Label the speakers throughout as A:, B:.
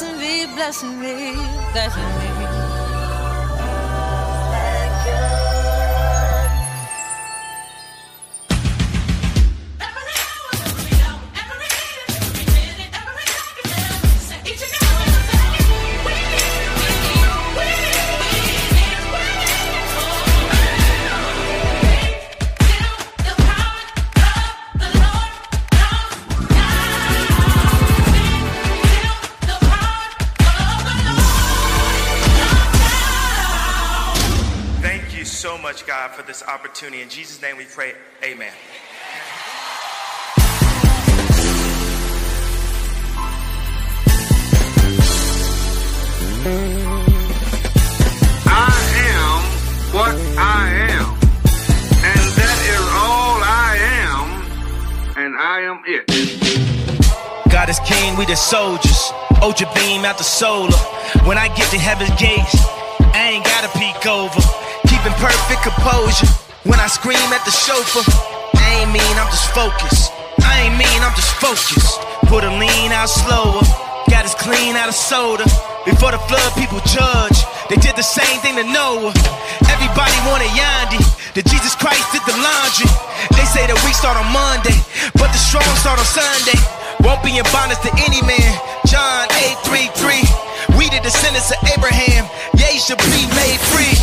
A: blessing me, blessing me, blessing me.
B: This opportunity. In Jesus' name we pray, amen.
C: I am what I am. And that is all I am. And I am it.
D: God is king, we the soldiers. Ultra beam out the solar. When I get to heaven's gates, I ain't gotta peek over keeping perfect composure. When I scream at the chauffeur, I ain't mean, I'm just focused. I ain't mean, I'm just focused. Put a lean out slower, got us clean out of soda. Before the flood, people judge. They did the same thing to Noah. Everybody wanted Yandhi. That Jesus Christ did the laundry. They say the week start on Monday, but the strong start on Sunday. Won't be in bondage to any man. John 8 3 3. We the descendants of Abraham, ye should be made free.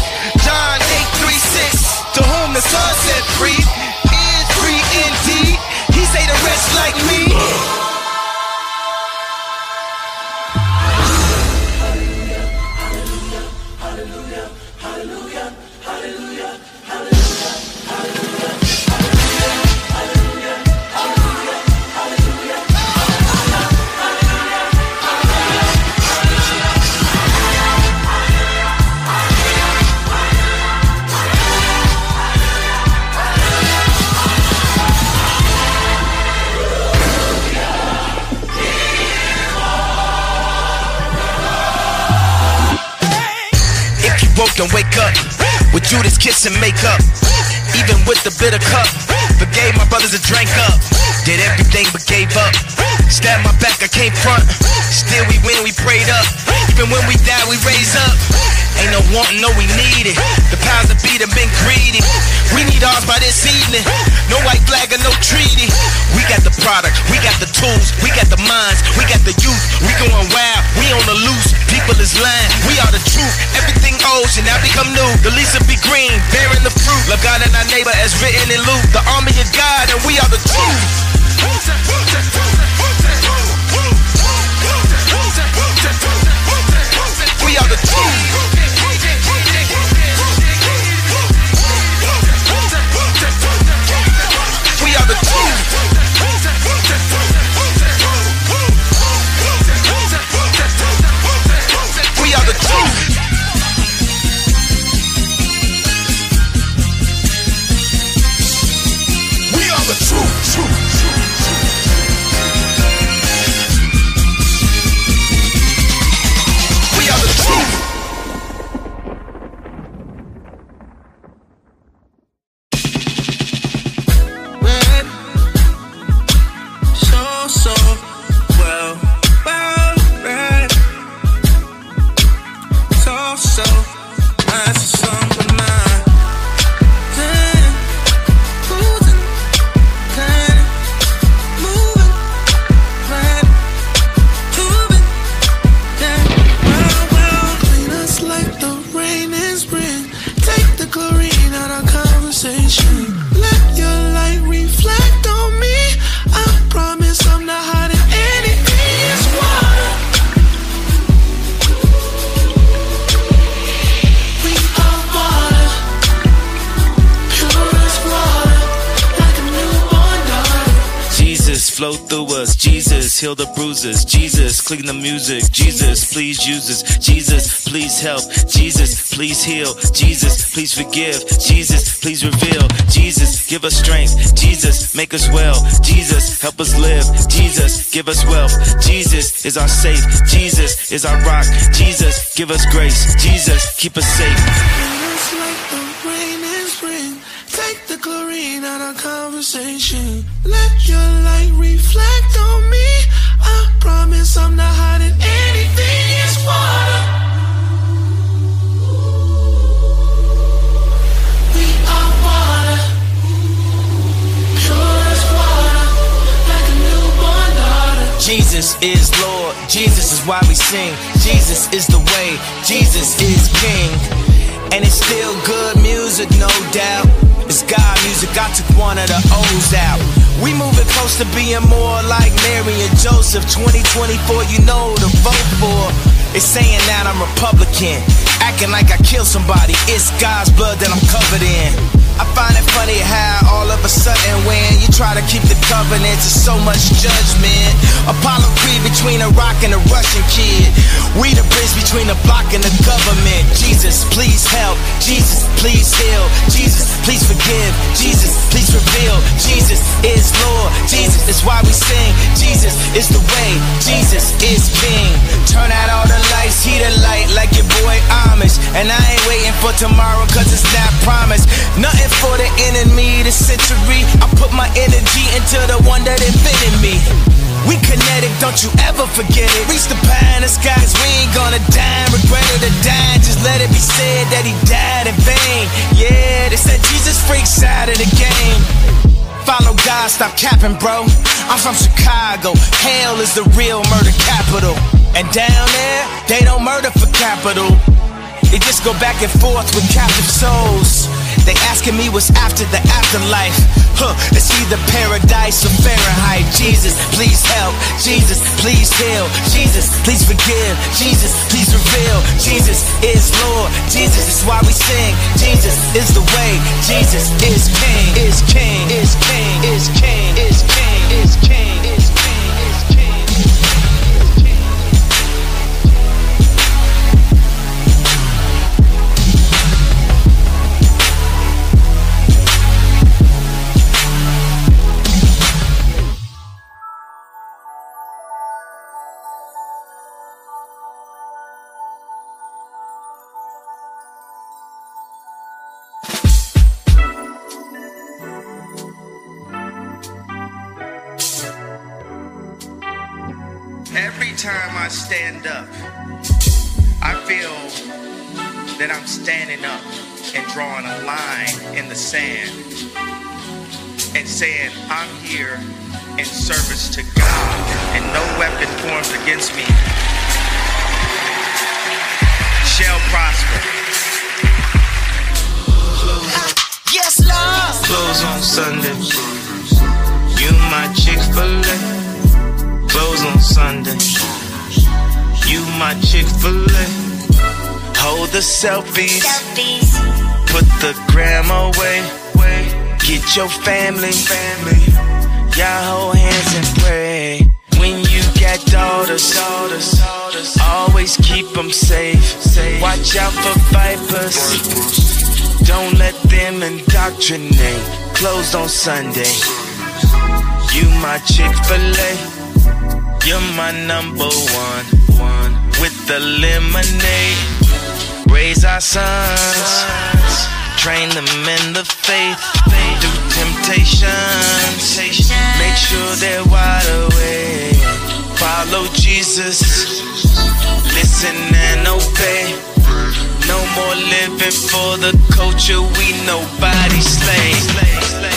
D: Kiss and makeup. Even with the bitter cup, forgave my brothers and drank up. Did everything but gave up. Stabbed my back, I came front. Still we win, we prayed up. Even when we die, we raise up. Ain't no wanting, no we need it. The powers that be have been greedy. We need ours by this evening. No white flag or no treaty. We got the product, we got the tools, we got the minds, we got the youth. We going wild, we on the loose. People is lying, we are the truth. Everything old should now become new. The leaves will be green, bearing the fruit. Love God and our neighbor as written in Luke. The army of God and we are the truth. We are the truth. are the true heal the bruises. Jesus, clean the music. Jesus, please use us. Jesus, please help. Jesus, please heal. Jesus, please forgive. Jesus, please reveal. Jesus, give us strength. Jesus, make us well. Jesus, help us live. Jesus, give us wealth. Jesus is our safe. Jesus is our rock. Jesus, give us grace. Jesus, keep us safe. Conversation. Let your light reflect on me. I promise I'm not hiding anything. Jesus is Lord, Jesus is why we sing. Jesus is the way, Jesus is King. And it's still good music, no doubt. It's God music, I took one of the O's out. We moving close to being more like Mary and Joseph. 2024, you know to vote for. It's saying that I'm Republican, acting like I killed somebody. It's God's blood that I'm covered in. I find it funny how all of a sudden when you try to keep the covenants, there's so much judgment. Apollo Creed between a rock and a Russian kid. We the bridge between the block and the government. Jesus, please help. Jesus, please heal. Jesus, please forgive. Jesus, please reveal. Jesus is Lord. Jesus is why we sing. Jesus is the way. Jesus is King. Turn out all the lights, heat the light like your boy Amish. And I ain't waiting for tomorrow cause it's not promised. Nothing for the enemy this century. I put my energy into the one that invented me. We kinetic, don't you ever forget it. Reach the pie in the cause we ain't gonna die. Regretted to die, just let it be said that he died in vain. Yeah, they said Jesus freaks out of the game. Follow God, stop capping, bro. I'm from Chicago. Hell is the real murder capital. And down there, they don't murder for capital. They just go back and forth with captive souls. They asking me what's after the afterlife. Huh, it's either paradise or Fahrenheit. Jesus, please help. Jesus, please heal. Jesus, please forgive. Jesus, please reveal. Jesus is Lord. Jesus is why we sing. Jesus is the way. Jesus is King. Is King. Is King. Is King. Is King. Is King. Is King.
B: Every that I'm standing up and drawing a line in the sand and saying, I'm here in service to God, and no weapon formed against me shall prosper.
D: Yes, Lord.
B: Close on Sunday. You my Chick fil A. Close on Sunday. You my Chick fil A. Hold the selfies. Put the gram away. Get your family. family. Y'all hold hands and pray. When you got daughters, daughters, always keep them safe. Watch out for vipers. Don't let them indoctrinate. Closed on Sunday. You my Chick fil A. You're my number one, one. With the lemonade, raise our sons, train them in the faith, through temptations. Make sure they're wide awake. Follow Jesus, listen and obey. No more living for the culture, we nobody slaves.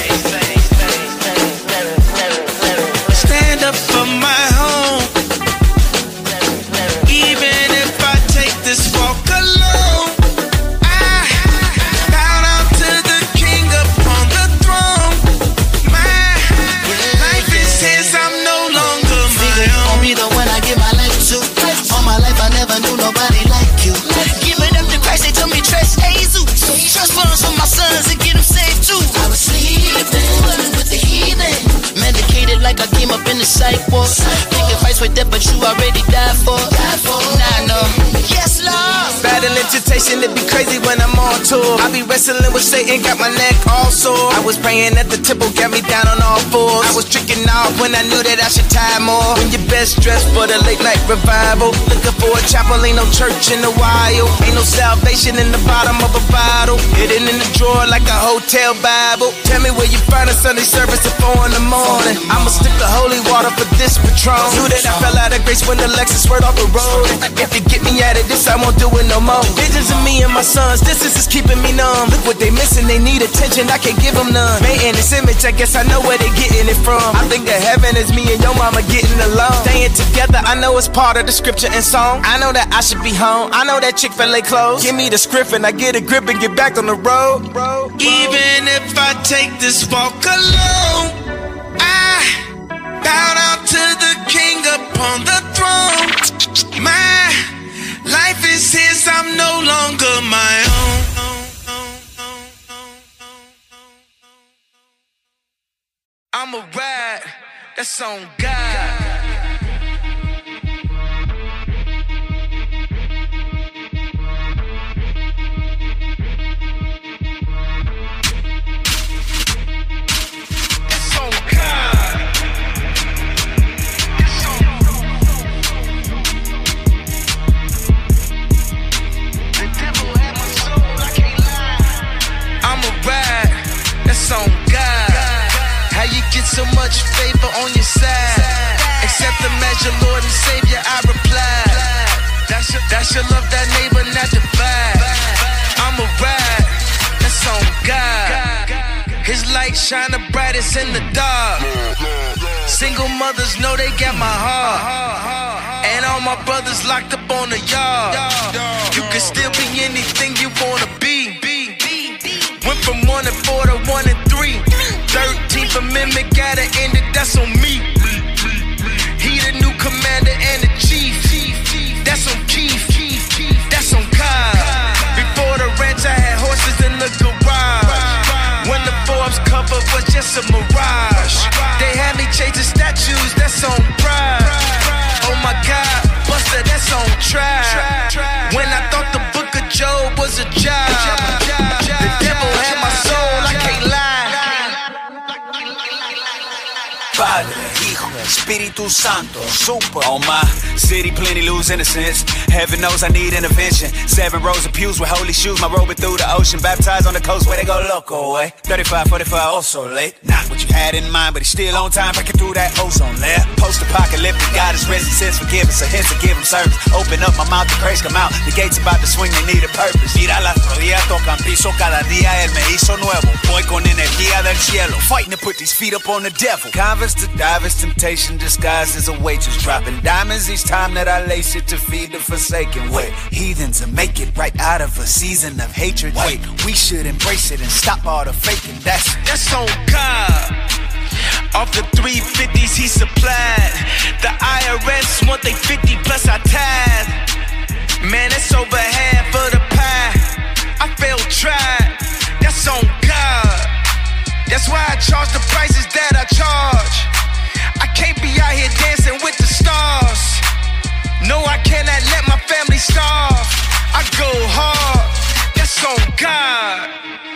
D: Temptation to be crazy when I'm on tour. I be wrestling with Satan, got my neck all sore. I was praying that the temple got me down on all fours. I was tricking off when I knew that I should tie more. When you're best dressed for the late night revival. Looking for a chapel, ain't no church in the wild. Ain't no salvation in the bottom of a bottle. Hidden in the drawer like a hotel Bible. Tell me where you find a Sunday service at 4 in the morning. I'ma stick the holy water for this patron. Knew that I fell out of grace when the Lexus swerved off the road. If you get me at it, this I won't do it no more. Visions of me and my sons, this is keeping me numb. Look what they missing, they need attention, I can't give them none. Made in this image, I guess I know where they getting it from. I think that heaven is me and your mama getting along. Staying together, I know it's part of the scripture and song. I know that I should be home. I know that Chick fil A closed. Give me the script and I get a grip and get back on the road. Even if I take this walk alone, I bow down to the king upon the throne. My life is his, I'm no longer my own. I'm a ride, that's on God. Shine the brightest in the dark. Single mothers know they got my heart. And all my brothers locked up on the yard. You can still be anything you wanna be. Went from one and four to one and three. Thirteenth Amendment gotta end it, that's on me. He the new commander and the chief. That's on Keith. That's on Kai.
E: Hijo, Espíritu Santo, super. On my city, plenty lose innocence. Heaven knows I need intervention. Seven rows of pews with holy shoes, my robing through the ocean. Baptized on the coast where they go loco way. 35, 45, oh so late. Not what you had in mind, but he's still on time, breaking through that ozone layer. Post apocalyptic, God is risen, sins forgiven, so hence to give him service. Open up my mouth, the praise come out. The gates about to swing, they need a purpose. Mira las rodillas tocan piso, cada día él me hizo nuevo. Voy con energía del cielo, fighting to put these feet up on the devil. Converse to divers, temptation disguised as a waitress. Dropping diamonds each time that I lace it to feed the forsaken. Wait, heathens and make it right out of a season of hatred. Wait, we should embrace it and stop all the faking. That's
D: That's on God. Off the 350s he supplied. The IRS want they 50 plus I tithe. Man, it's over half of the pie. I failed tried. That's on God. That's why I charge the prices that I charge. Can't be out here dancing with the stars. No, I cannot let my family starve. I go hard. That's on God.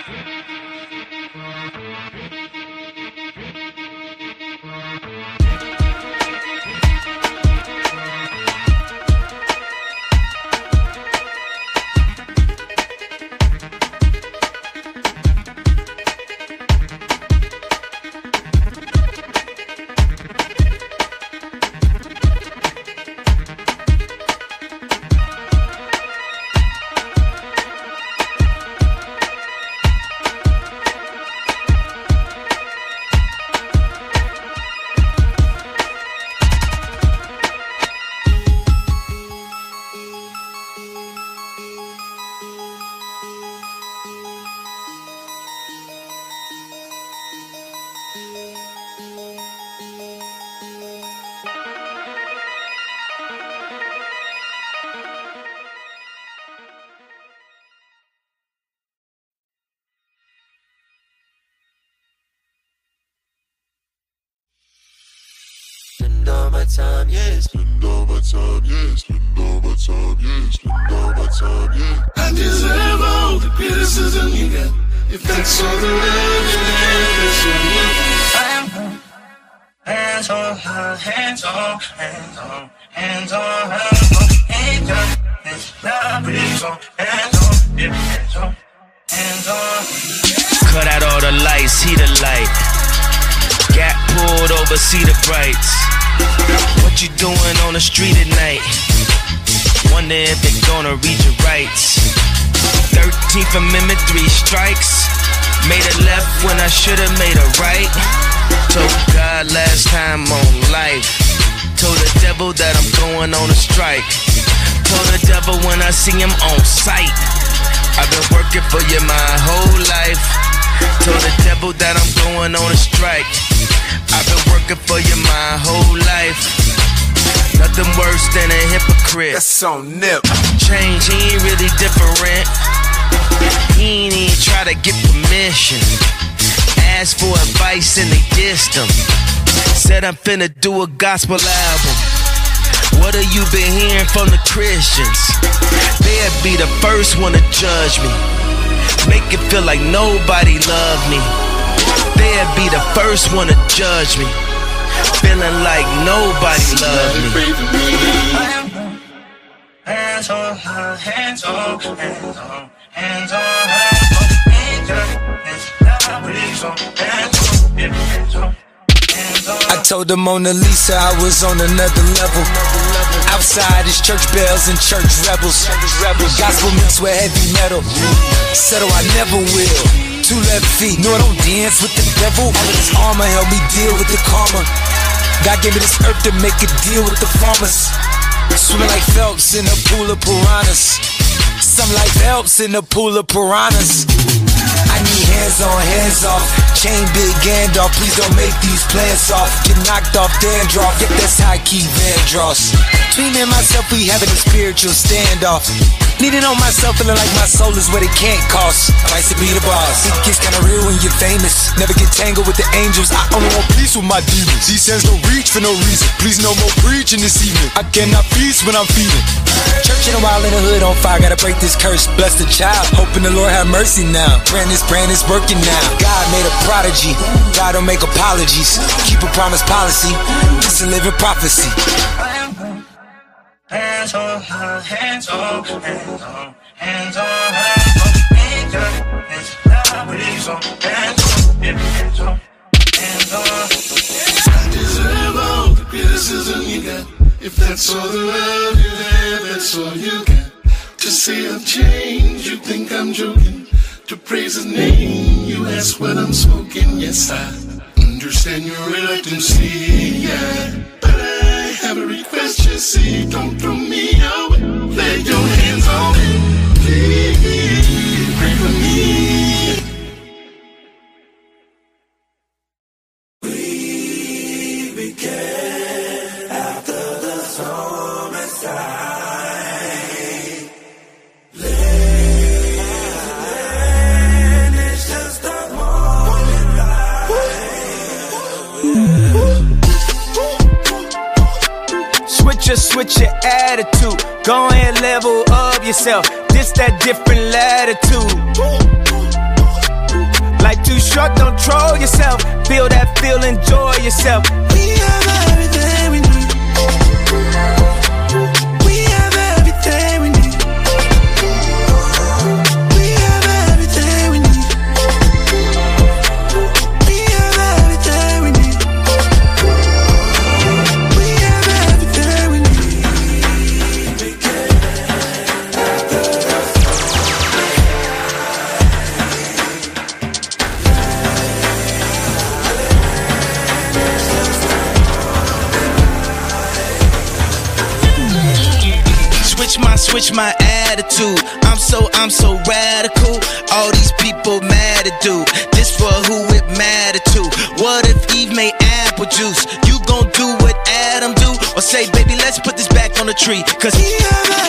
F: spend all my time, yeah. Spend all my time, yeah. Spend all my time, yeah. Spend all my time, yeah. I deserve all the criticism you get. If that's all the love you
D: get, Hands on her, hands on, hands on, hands on her. Ain't done this love is on, hands on, yeah, hands on, hands on. Cut out all the lights, see the light. Got pulled over, see the brights. What you doing on the street at night? Wonder if they gonna read your rights. 13th Amendment, three strikes. Made a left when I should've made a right. Told God last time on life. Told the devil that I'm going on a strike. Told the devil when I see him on sight. I've been working for you my whole life. Told the devil that I'm going on a strike. I've been working for you my whole life. Nothing worse than a hypocrite.
G: That's so nip.
D: Change, he ain't really different. He ain't even try to get permission. Asked for advice and they dissed him. Said I'm finna do a gospel album. What have you been hearing from the Christians? They'd be the first one to judge me. Make it feel like nobody loved me. They'd be the first one to judge me. Feeling like nobody loved me. Hands on, hands hands on, hands on, hands on. Hands on, hands on, hands on.
H: I told the Mona Lisa I was on another level. Outside is church bells and church rebels. Gospel mixed with heavy metal. Settle, I never will. Two left feet, no, I don't dance with the devil. All of this armor help me deal with the karma. God gave me this earth to make a deal with the farmers. Swimming like Phelps in a pool of piranhas. Some like Phelps in a pool of piranhas. I need hands on, hands off. Chain big Gandalf, please don't make these plans off. Get knocked off, dandruff. Yep, that's I keep Vandross. Between me and myself, we having a spiritual standoff. Needing on myself, feeling like my soul is what it can't cost. I like to be the boss. It gets kinda real when you're famous. Never get tangled with the angels. I only want peace with my demons. He says no reach for no reason. Please no more preaching this evening. I cannot feast when I'm feeding. Church in a while in the hood on fire. Gotta break this curse. Bless the child. Hoping the Lord have mercy now. Praying this brand is working now. God made a prodigy. God don't make apologies. Keep a promise policy. This a living prophecy
D: hands on her, hands on, hands on, hands on, hands on. Hands on, hands on, hands on, hands on, hands on.
F: I deserve all the criticism you got. If that's all the love you have, that's all you got. To say I've changed, you think I'm joking. To praise his name, you ask what I'm smoking. Yes, I understand your reluctancy. Yeah. Request, you see. Don't throw me away. Lay your hands on
D: myself. Tree. Cause he have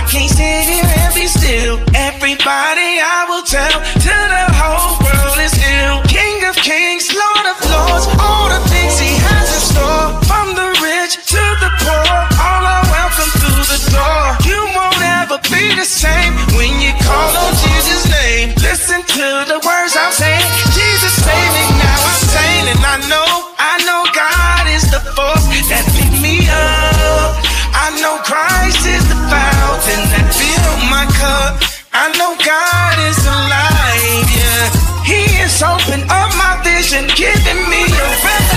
H: I can't sit here and be still. Everybody I will tell till the whole world is ill. King of kings. I know God is yeah. He is opening up my vision, giving me a
D: vision.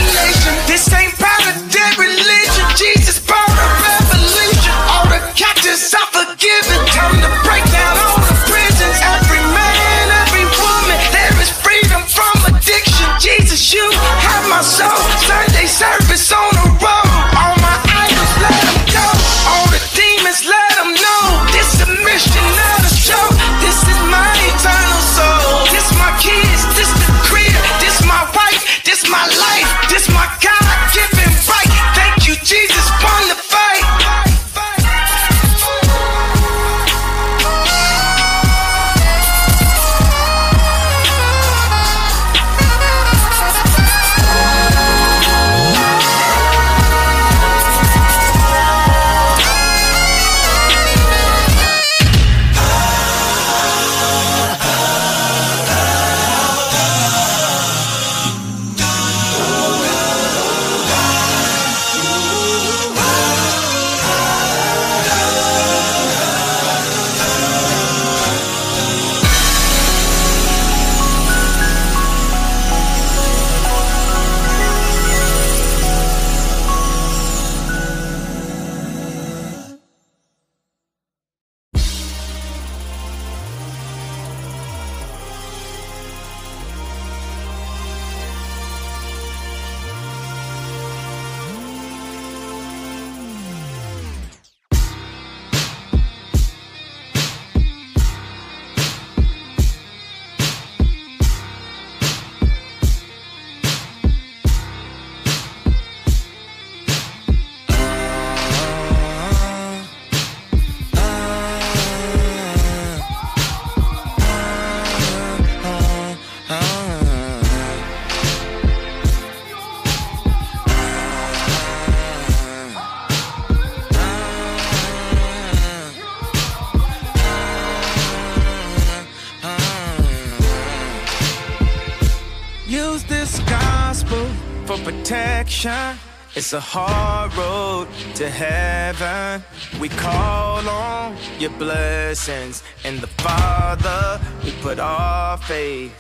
D: shine. It's a hard road to heaven. We call on your blessings and the Father. We put our faith.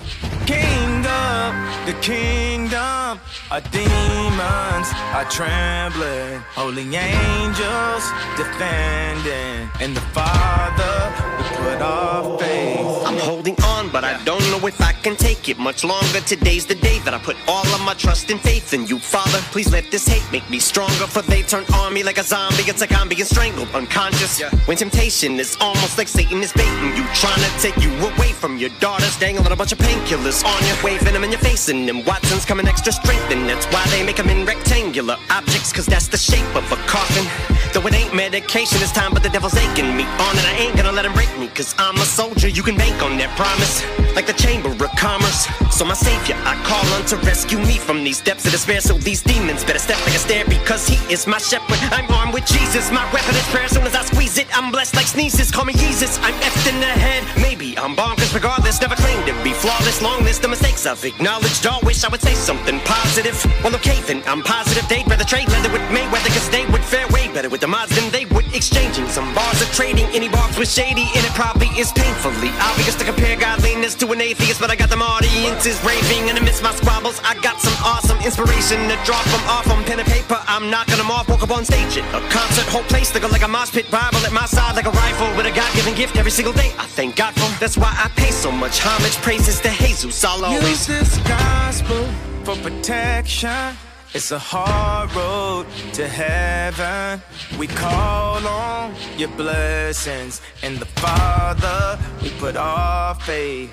D: Kingdom, the kingdom. Our demons are trembling. Holy angels defending. And the Father, we put our faith.
I: I'm holding on I don't know if I can take it much longer. Today's the day that I put all of my trust and faith in you, Father. Please let this hate make me stronger, for they turn on me like a zombie. It's like I'm being strangled, unconscious. Yeah. When temptation is almost like Satan is baiting you, trying to take you away from your daughters, dangling a bunch of painkillers on you, waving them in your face, and them Watsons coming extra strength, and that's why they make them in rectangular objects, cause that's the shape of a coffin. Though it ain't medication it's time, but the devil's aching me on, and I ain't gonna let him break me, cause I'm a soldier, you can bank on that promise like the Chamber of Commerce. So, my savior, I call on to rescue me from these depths of despair. So, these demons better step like a stair, because he is my shepherd. I'm armed with Jesus, my weapon is prayer. Soon as I squeeze it, I'm blessed like sneezes. Call me Jesus, I'm effed in the head. Maybe I'm bonkers, regardless. Never claimed to be flawless. Long list of mistakes I've acknowledged. All wish I would say something positive. Well, okay, then I'm positive. They'd rather trade leather with Mayweather, cause they would fare way better with the mods than they would exchanging some bars of trading. Any bars with shady, and it probably is painfully obvious to compare godliness to an atheist, but I got them audiences raving, and amidst my squabbles, I got some awesome inspiration to draw from off on pen and paper. I'm knocking them off, walk up on stage at a concert, whole place looking like a mosh pit, Bible at my side like a rifle with a God-given gift every single day. I thank God for. That's why I pay so much homage, praises to Jesus. I'll always
D: use this gospel for protection. It's a hard road to heaven. We call on your blessings. and the Father, we put our faith.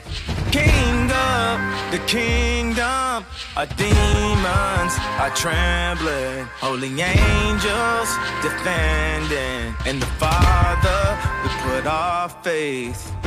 D: Kingdom, the kingdom, our demons are trembling. Holy angels defending. In the Father, we put our faith.